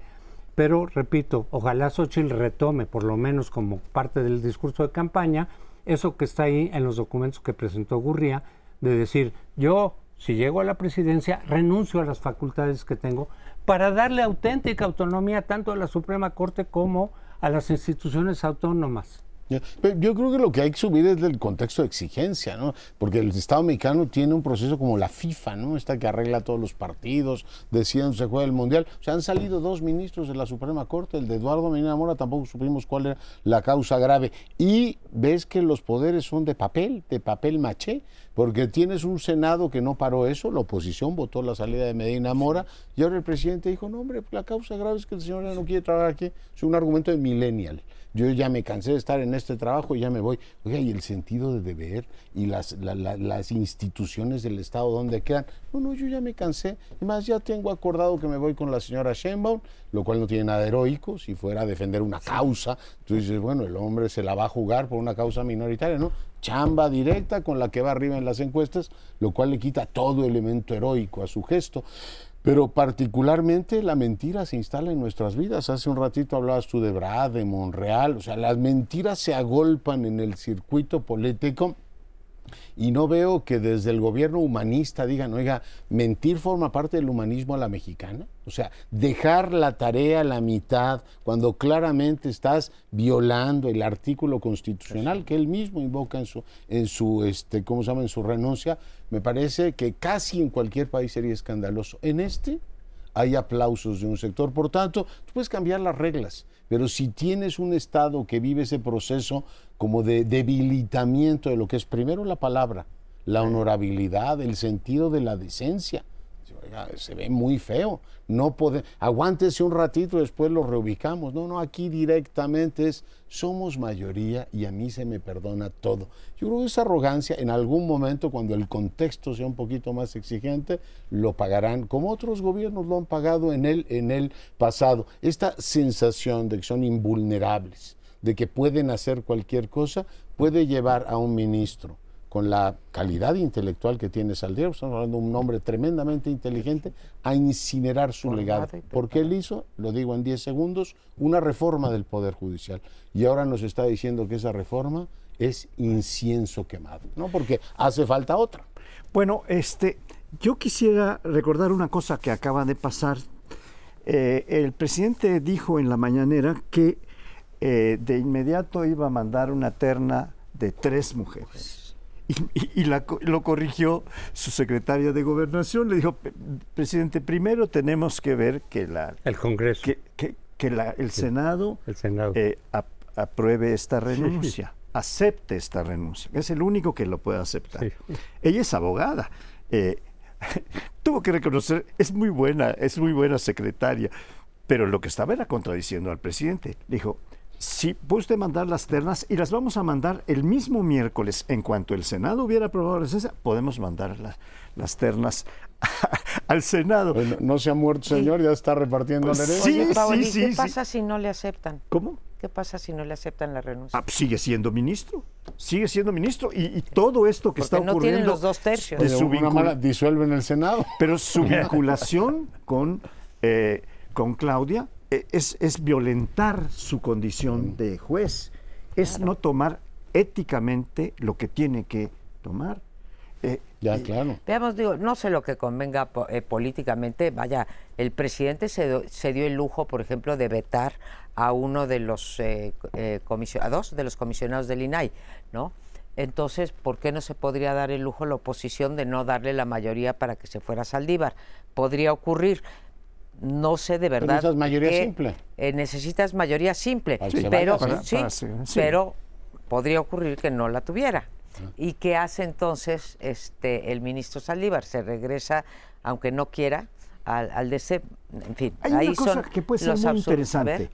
Pero, repito, ojalá Xochitl retome, por lo menos como parte del discurso de campaña, eso que está ahí en los documentos que presentó Gurría, de decir, yo, si llego a la presidencia, renuncio a las facultades que tengo, para darle auténtica autonomía tanto a la Suprema Corte como a las instituciones autónomas. Yo creo que lo que hay que subir es el contexto de exigencia, ¿no? Porque el Estado mexicano tiene un proceso como la FIFA, ¿no? Esta que arregla todos los partidos, deciden se juega el Mundial. O sea, han salido dos ministros de la Suprema Corte, el de Eduardo Medina Mora, tampoco supimos cuál era la causa grave. Y ves que los poderes son de papel, de papel maché, porque tienes un Senado que no paró eso, la oposición votó la salida de Medina Mora, y ahora el presidente dijo, no, hombre, la causa grave es que el señor no quiere trabajar aquí. Es un argumento de millennial yo ya me cansé de estar en este trabajo y ya me voy. Oiga, y el sentido de deber y las, las instituciones del Estado, ¿dónde quedan? No, no, yo ya me cansé. Además, ya tengo acordado que me voy con la señora Sheinbaum, lo cual no tiene nada heroico. Si fuera a defender una causa, tú dices, bueno, el hombre se la va a jugar por una causa minoritaria, ¿no? Chamba directa con la que va arriba en las encuestas, lo cual le quita todo elemento heroico a su gesto. Pero particularmente la mentira se instala en nuestras vidas. Hace un ratito hablabas tú de Brad, de Monreal, o sea, las mentiras se agolpan en el circuito político y no veo que desde el gobierno humanista digan, oiga, mentir forma parte del humanismo a la mexicana. O sea, dejar la tarea a la mitad cuando claramente estás violando el artículo constitucional que él mismo invoca en su, en su este, ¿cómo se llama? En su renuncia, me parece que casi en cualquier país sería escandaloso. En este hay aplausos de un sector. Por tanto, tú puedes cambiar las reglas, pero si tienes un Estado que vive ese proceso como de debilitamiento de lo que es primero la palabra, la honorabilidad, el sentido de la decencia, se ve muy feo. No puede, aguántese un ratito, después lo reubicamos. No, no, aquí directamente es somos mayoría y a mí se me perdona todo. Yo creo que esa arrogancia en algún momento, cuando el contexto sea un poquito más exigente, lo pagarán, como otros gobiernos lo han pagado en el, en el pasado. Esta sensación de que son invulnerables, de que pueden hacer cualquier cosa, puede llevar a un ministro con la calidad intelectual que tiene Saldívar, estamos hablando de un hombre tremendamente inteligente, a incinerar su legado. Porque él hizo, lo digo en 10 segundos, una reforma del Poder Judicial. Y ahora nos está diciendo que esa reforma es incienso quemado, ¿no? Porque hace falta otra. Bueno, este, yo quisiera recordar una cosa que acaba de pasar. Eh, el presidente dijo en la mañanera que eh, de inmediato iba a mandar una terna de tres mujeres y, lo corrigió su secretaria de gobernación. Le dijo, presidente, primero tenemos que ver que la... El Congreso. Que, el, Senado el Senado, eh, apruebe esta renuncia, acepte esta renuncia. Es el único que lo puede aceptar. Ella es abogada. Eh, tuvo que reconocer, es muy buena, es muy buena secretaria, pero lo que estaba era contradiciendo al presidente. Dijo, Sí, puede usted mandar las ternas y las vamos a mandar el mismo miércoles. En cuanto el Senado hubiera aprobado la licencia, podemos mandar las ternas al Senado. no se ha muerto, señor, ya está repartiendo la herencia. Sí, sí, sí, ¿Qué pasa si no le aceptan? ¿Cómo? ¿Qué pasa si no le aceptan la renuncia? Ah, sigue siendo ministro, sigue siendo ministro y, todo esto que está ocurriendo. No tienen los dos tercios. De su una disuelven el Senado. Pero su vinculación con, eh, con Claudia es, es violentar su condición de juez, es no tomar éticamente lo que tiene que tomar. Eh, ya, claro. Veamos, digo, no sé lo que convenga eh, políticamente. Vaya, el presidente se, se, dio el lujo, por ejemplo, de vetar a uno de los eh, a dos de los comisionados del INAI, ¿no? Entonces, ¿por qué no se podría dar el lujo a la oposición de no darle la mayoría para que se fuera a Saldívar? Podría ocurrir no sé de verdad. necesitas mayoría simple. Eh, necesitas mayoría simple, pero, sí, pero podría ocurrir que no la tuviera. Ah. ¿Y qué hace entonces este el ministro Saldívar? Se regresa, aunque no quiera, al, al DC. En fin, Hay ahí una cosa que puede ser muy interesante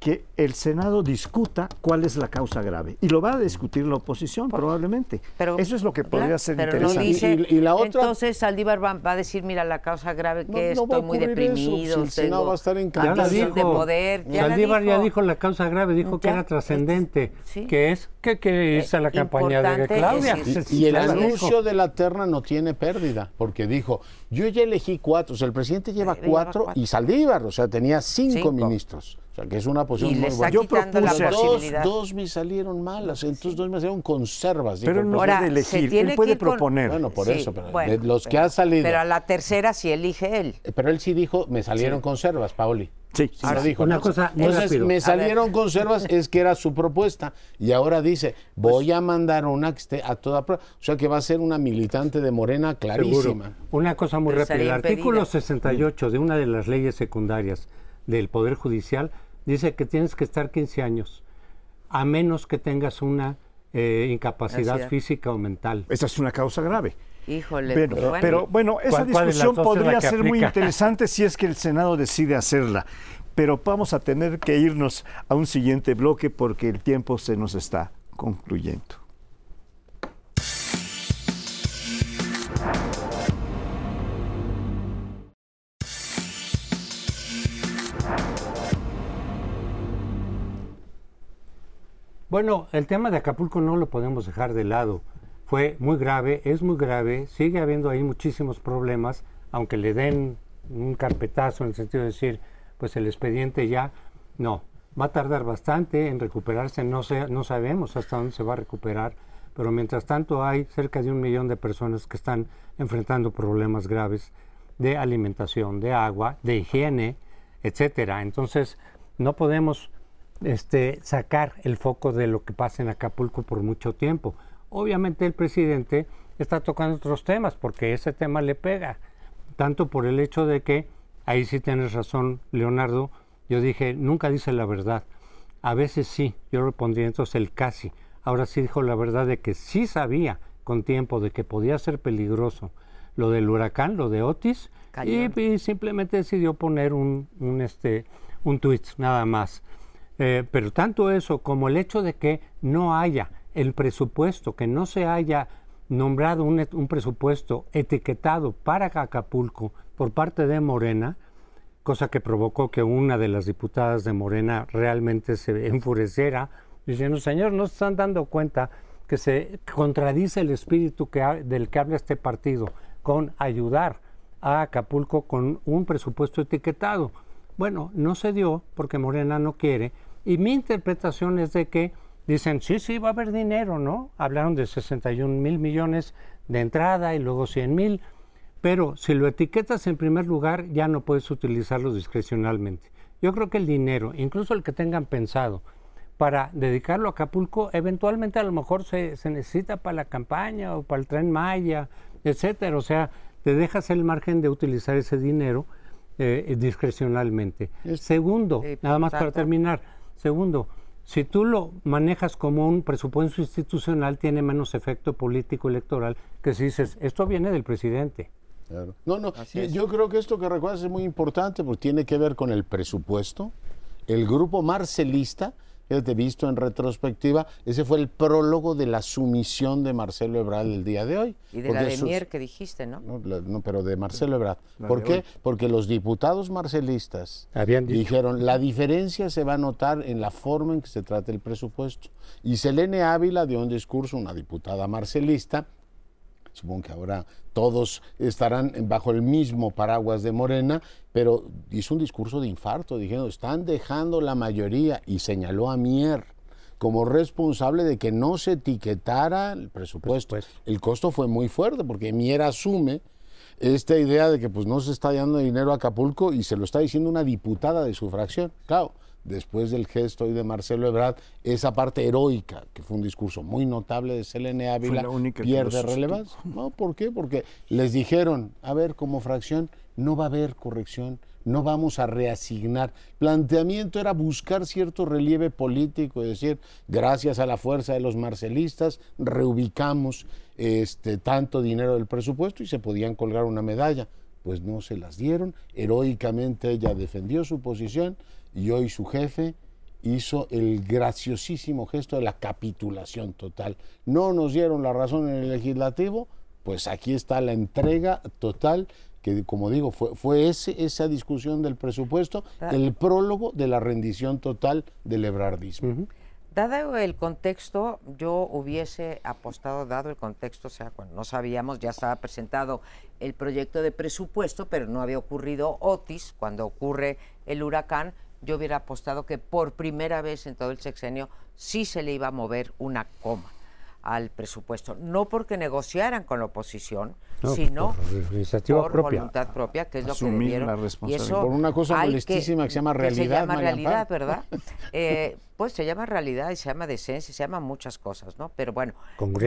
que el Senado discuta cuál es la causa grave. Y lo va a discutir la oposición probablemente. Pero, Eso es lo que podría ser interesante. y, la otra, entonces Saldívar va, a decir, mira, la causa grave que estoy muy deprimido. el Senado va a estar encantado. de poder. Saldívar ya dijo la causa grave, dijo que era trascendente, que es que, que irse a la campaña de Claudia. y, el anuncio de la terna no tiene pérdida, porque dijo, yo ya elegí cuatro, o sea, el presidente lleva cuatro, y Saldívar, o sea, tenía cinco. ministros O sea, que es una posición y muy buena. Yo propuse dos, dos me salieron malas, entonces dos me salieron conservas. Pero no puede elegir, él puede proponer. Bueno, por eso, pero de los que ha salido. Pero a la tercera sí elige él. Eh, pero él sí dijo, me salieron conservas, Paoli. Sí, sí lo dijo. Una cosa muy Entonces, me salieron conservas, es que era su propuesta. Y ahora dice, voy pues a mandar una que esté a toda prueba. O sea que va a ser una militante de Morena clarísima. Una cosa muy rápida. El artículo 68 de una de las leyes secundarias del Poder Judicial dice que tienes que estar 15 años, a menos que tengas una eh, incapacidad física o mental. Esa es una causa grave. Híjole, pero, bueno, pero bueno, esa discusión podría ser muy interesante si es que el Senado decide hacerla. Pero vamos a tener que irnos a un siguiente bloque porque el tiempo se nos está concluyendo. Bueno, el tema de Acapulco no lo podemos dejar de lado. Fue muy grave, es muy grave, sigue habiendo ahí muchísimos problemas, aunque le den un carpetazo en el sentido de decir, pues el expediente ya, no, va a tardar bastante en recuperarse, no, sé, no sabemos hasta dónde se va a recuperar, pero mientras tanto hay cerca de un millón de personas que están enfrentando problemas graves de alimentación, de agua, de higiene, etcétera. Entonces, no podemos este, sacar el foco de lo que pasa en Acapulco por mucho tiempo. Obviamente el presidente está tocando otros temas porque ese tema le pega, tanto por el hecho de que, ahí sí tienes razón, Leonardo, yo dije, nunca dice la verdad. A veces sí, yo respondí entonces el casi. Ahora sí dijo la verdad de que sí sabía con tiempo de que podía ser peligroso lo del huracán, lo de Otis, y, simplemente decidió poner un, un, este, un tweet nada más. Eh, pero tanto eso como el hecho de que no haya el presupuesto, que no se haya nombrado un, presupuesto etiquetado para Acapulco por parte de Morena, cosa que provocó que una de las diputadas de Morena realmente se enfureciera, diciendo, señor, no se están dando cuenta que se contradice el espíritu del que habla este partido con ayudar a Acapulco con un presupuesto etiquetado. Bueno, no se dio porque Morena no quiere, y mi interpretación es de que dicen, sí, sí, va a haber dinero, ¿no? Hablaron de 61 mil millones de entrada y luego 100 mil, pero si lo etiquetas en primer lugar ya no puedes utilizarlo discrecionalmente. Yo creo que el dinero, incluso el que tengan pensado, para dedicarlo a Acapulco, eventualmente a lo mejor se, necesita para la campaña o para el tren Maya, etcétera. O sea, te dejas el margen de utilizar ese dinero eh, discrecionalmente. Segundo, nada más para terminar, Segundo, si tú lo manejas como un presupuesto institucional, tiene menos efecto político electoral que si dices, esto viene del presidente. No, no, yo creo que esto que recuerdas es muy importante porque tiene que ver con el presupuesto. El grupo marcelista Fíjate, visto en retrospectiva, ese fue el prólogo de la sumisión de Marcelo Ebrard el día de hoy. Y de la de Mier que dijiste, ¿no? ¿no? pero de Marcelo Ebrard. ¿Por qué? Porque los diputados marcelistas dijeron, la diferencia se va a notar en la forma en que se trata el presupuesto. Y Selene Ávila dio un discurso, una diputada marcelista, supongo que ahora todos estarán bajo el mismo paraguas de Morena, pero hizo un discurso de infarto, diciendo, están dejando la mayoría, y señaló a Mier como responsable de que no se etiquetara el presupuesto. El costo fue muy fuerte, porque Mier asume esta idea de que pues no se está dando dinero a Acapulco y se lo está diciendo una diputada de su fracción. Claro, después del gesto hoy de Marcelo Ebrard, esa parte heroica, que fue un discurso muy notable de Selene Ávila, pierde relevancia. No, ¿por qué? Porque les dijeron, a ver, como fracción no va a haber corrección, no vamos a reasignar. Planteamiento era buscar cierto relieve político, es decir, gracias a la fuerza de los marcelistas, reubicamos este, tanto dinero del presupuesto y se podían colgar una medalla. Pues no se las dieron, heroicamente ella defendió su posición, y hoy su jefe hizo el graciosísimo gesto de la capitulación total. No nos dieron la razón en el legislativo, pues aquí está la entrega total que como digo, fue, fue ese, esa discusión del presupuesto, el prólogo de la rendición total del ebrardismo. Dado el contexto, yo hubiese apostado, dado el contexto, o sea, cuando no sabíamos, ya estaba presentado el proyecto de presupuesto, pero no había ocurrido Otis, cuando ocurre el huracán, yo hubiera apostado que por primera vez en todo el sexenio sí se le iba a mover una coma al presupuesto, no porque negociaran con la oposición, sino por, voluntad propia, que es lo que debieron. La responsabilidad. Y eso por una cosa molestísima que, se llama realidad. se llama realidad, ¿verdad? eh, pues se llama realidad y se llama decencia, se llama muchas cosas, ¿no? Pero bueno,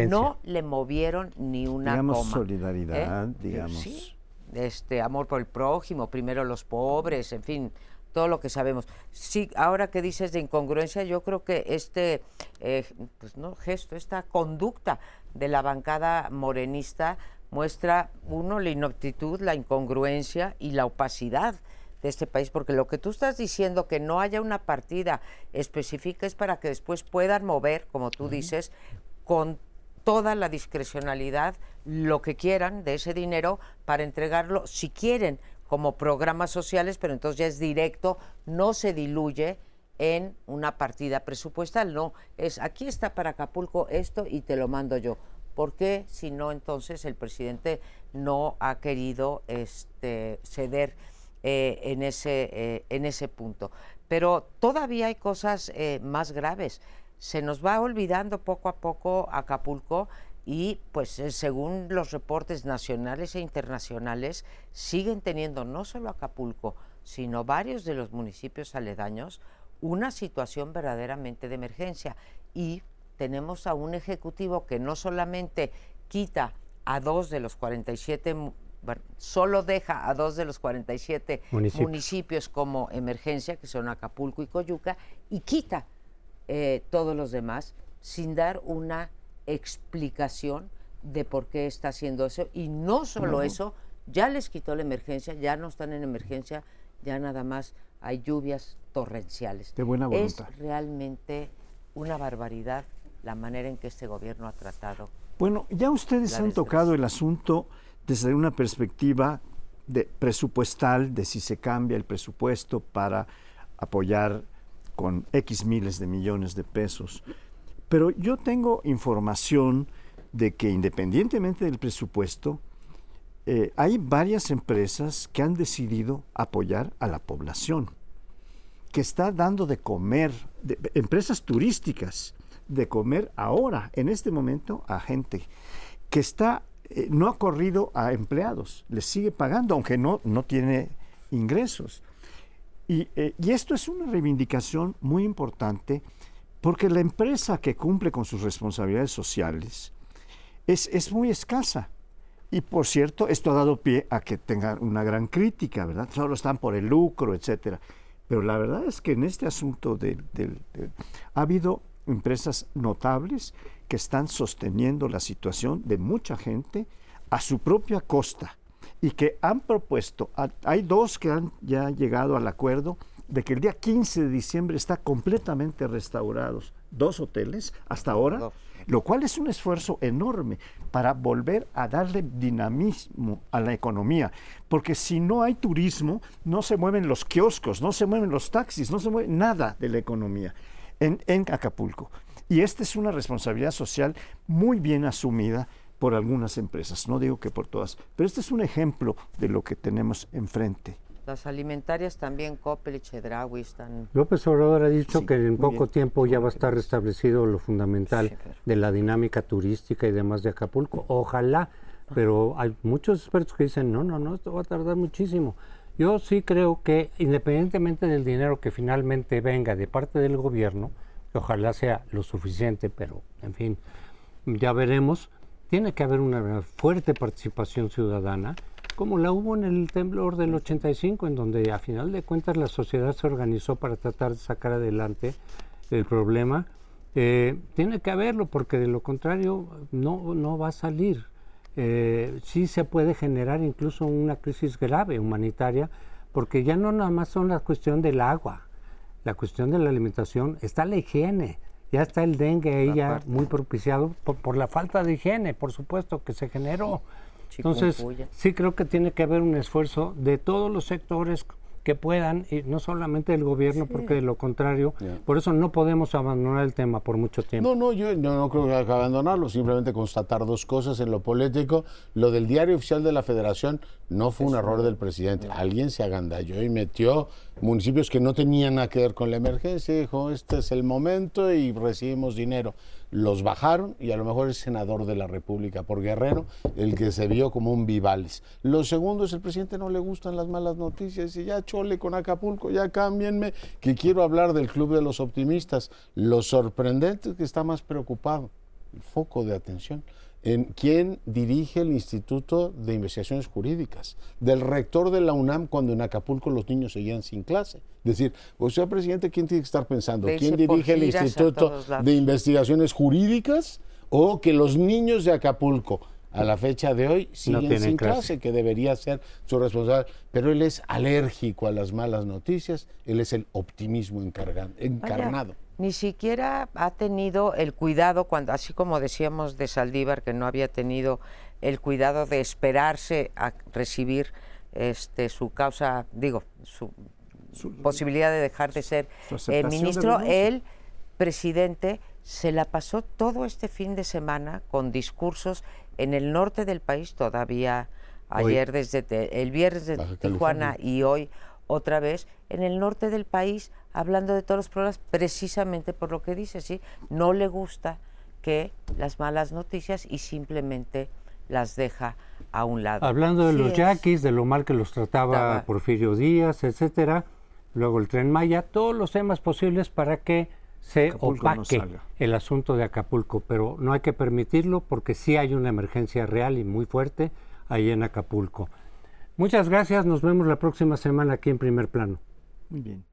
no le movieron ni una digamos solidaridad, ¿Eh? digamos. Sí, este amor por el prójimo, primero los pobres, en fin, todo lo que sabemos. Sí, ahora que dices de incongruencia, yo creo que este eh, pues no gesto, esta conducta de la bancada morenista muestra uno la inoptitud, la incongruencia y la opacidad de este país, porque lo que tú estás diciendo que no haya una partida específica es para que después puedan mover, como tú dices, con toda la discrecionalidad lo que quieran de ese dinero para entregarlo si quieren como programas sociales, pero entonces ya es directo, no se diluye en una partida presupuestal, no, es aquí está para Acapulco esto y te lo mando yo. ¿Por qué si no entonces el presidente no ha querido este, ceder eh, en, ese, eh, en ese punto? Pero todavía hay cosas eh, más graves. Se nos va olvidando poco a poco Acapulco y pues eh, según los reportes nacionales e internacionales siguen teniendo no solo Acapulco, sino varios de los municipios aledaños una situación verdaderamente de emergencia. Y tenemos a un ejecutivo que no solamente quita a dos de los 47 bueno, solo deja a dos de los 47 municipios, municipios como emergencia, que son Acapulco y Coyuca, y quita eh, todos los demás sin dar una explicación de por qué está haciendo eso. Y no solo eso, ya les quitó la emergencia, ya no están en emergencia, ya nada más hay lluvias torrenciales. De buena voluntad. Es realmente una barbaridad la manera en que este gobierno ha tratado. Bueno, ya ustedes han tocado el asunto desde una perspectiva de presupuestal, de si se cambia el presupuesto para apoyar con X miles de millones de pesos pero yo tengo información de que independientemente del presupuesto, eh, hay varias empresas que han decidido apoyar a la población, que está dando de comer, empresas turísticas, de comer ahora, en este momento, a gente que está, eh, no ha corrido a empleados, les sigue pagando, aunque no, no tiene ingresos. Y, eh, y esto es una reivindicación muy importante porque la empresa que cumple con sus responsabilidades sociales es, muy escasa. Y por cierto, esto ha dado pie a que tengan una gran crítica, ¿verdad? Solo están por el lucro, etcétera. Pero la verdad es que en este asunto ha habido empresas notables que están sosteniendo la situación de mucha gente a su propia costa y que han propuesto, hay dos que han ya llegado al acuerdo de que el día 15 de diciembre está completamente restaurados dos hoteles hasta ahora, lo cual es un esfuerzo enorme para volver a darle dinamismo a la economía, porque si no hay turismo, no se mueven los kioscos, no se mueven los taxis, no se mueve nada de la economía en, en Acapulco. Y esta es una responsabilidad social muy bien asumida por algunas empresas, no digo que por todas, pero este es un ejemplo de lo que tenemos enfrente. Las alimentarias también, Coppel y Chedraui están... López Obrador ha dicho que en poco tiempo ya va a estar restablecido lo fundamental de la dinámica turística y demás de Acapulco. Ojalá, pero hay muchos expertos que dicen, no, no, no, esto va a tardar muchísimo. Yo sí creo que independientemente del dinero que finalmente venga de parte del gobierno, que ojalá sea lo suficiente, pero en fin, ya veremos, tiene que haber una fuerte participación ciudadana como la hubo en el temblor del 85, en donde a final de cuentas la sociedad se organizó para tratar de sacar adelante el problema. Eh, tiene que haberlo, porque de lo contrario no, no va a salir. Eh, sí se puede generar incluso una crisis grave humanitaria, porque ya no nada más son la cuestión del agua, la cuestión de la alimentación, está la higiene, ya está el dengue ahí ya muy propiciado por, por, la falta de higiene, por supuesto, que se generó. Entonces, sí creo que tiene que haber un esfuerzo de todos los sectores que puedan, y no solamente el gobierno, porque de lo contrario, por eso no podemos abandonar el tema por mucho tiempo. No, no, yo no, creo que hay que abandonarlo, simplemente constatar dos cosas en lo político. Lo del diario oficial de la federación no fue un error del presidente, alguien se agandalló y metió municipios que no tenían nada que ver con la emergencia, dijo, este es el momento y recibimos dinero. Los bajaron y a lo mejor es senador de la República por Guerrero, el que se vio como un vivales. Lo segundo es el presidente no le gustan las malas noticias y ya chole con Acapulco, ya cámbienme, que quiero hablar del Club de los Optimistas. Lo sorprendente es que está más preocupado, el foco de atención en quién dirige el Instituto de Investigaciones Jurídicas, del rector de la UNAM cuando en Acapulco los niños seguían sin clase. Es decir, o sea, presidente, ¿quién tiene que estar pensando? ¿Quién dirige el Instituto de Investigaciones Jurídicas o que los niños de Acapulco a la fecha de hoy siguen sin clase, que debería ser su responsable? Pero él es alérgico a las malas noticias, él es el optimismo encarnado ni siquiera ha tenido el cuidado, cuando, así como decíamos de Saldívar, que no había tenido el cuidado de esperarse a recibir este, su causa, digo, su, posibilidad de dejar de ser eh, ministro, el presidente se la pasó todo este fin de semana con discursos en el norte del país, todavía ayer desde el viernes de Tijuana y hoy otra vez en el norte del país hablando de todos los problemas precisamente por lo que dice, ¿sí? No le gusta que las malas noticias y simplemente las deja a un lado. Hablando de los yaquis, de lo mal que los trataba Porfirio Díaz, etcétera, luego el Tren Maya, todos los temas posibles para que se opaque el asunto de Acapulco, pero no hay que permitirlo porque sí hay una emergencia real y muy fuerte ahí en Acapulco. Muchas gracias, nos vemos la próxima semana aquí en Primer Plano. Muy bien.